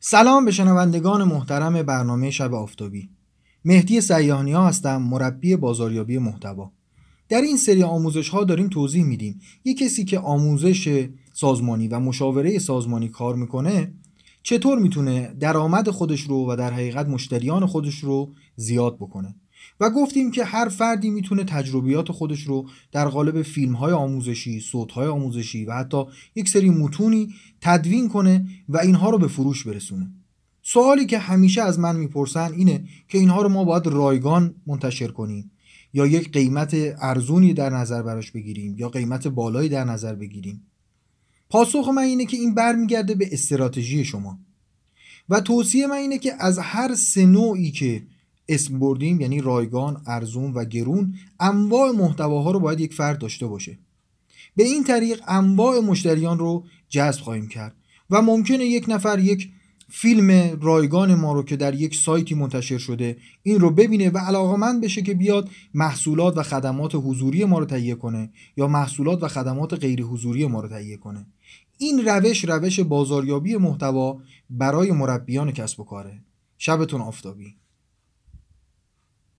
سلام به شنوندگان محترم برنامه شب آفتابی. مهدی سیاهنی ها هستم مربی بازاریابی محتوا. در این سری آموزش ها داریم توضیح میدیم. یک کسی که آموزش سازمانی و مشاوره سازمانی کار می‌کنه چطور می‌تونه درآمد خودش رو و در حقیقت مشتریان خودش رو زیاد بکنه؟ و گفتیم که هر فردی می‌تونه تجربیات خودش رو در قالب فیلم های آموزشی، صوت های آموزشی و حتی یک سری متونی تدوین کنه و اینها رو به فروش برسونه. سوالی که همیشه از من می‌پرسن اینه که اینها رو ما باید رایگان منتشر کنیم یا یک قیمت ارزونی در نظر براش بگیریم یا قیمت بالایی در نظر بگیریم. پاسخ من اینه که این برمیگرده به استراتژی شما. و توصیه من اینه که از هر سه که اسم بردیم یعنی رایگان، ارزون و گرون انواع محتواها رو باید یک فرد داشته باشه. به این طریق انواع مشتریان رو جذب خواهیم کرد و ممکنه یک نفر یک فیلم رایگان ما رو که در یک سایتی منتشر شده این رو ببینه و علاقمند بشه که بیاد محصولات و خدمات حضوری ما رو تهیه کنه یا محصولات و خدمات غیر حضوری ما رو تهیه کنه. این روش روش بازاریابی محتوا برای مربیان کسب و کاره. شبتون آفتابی.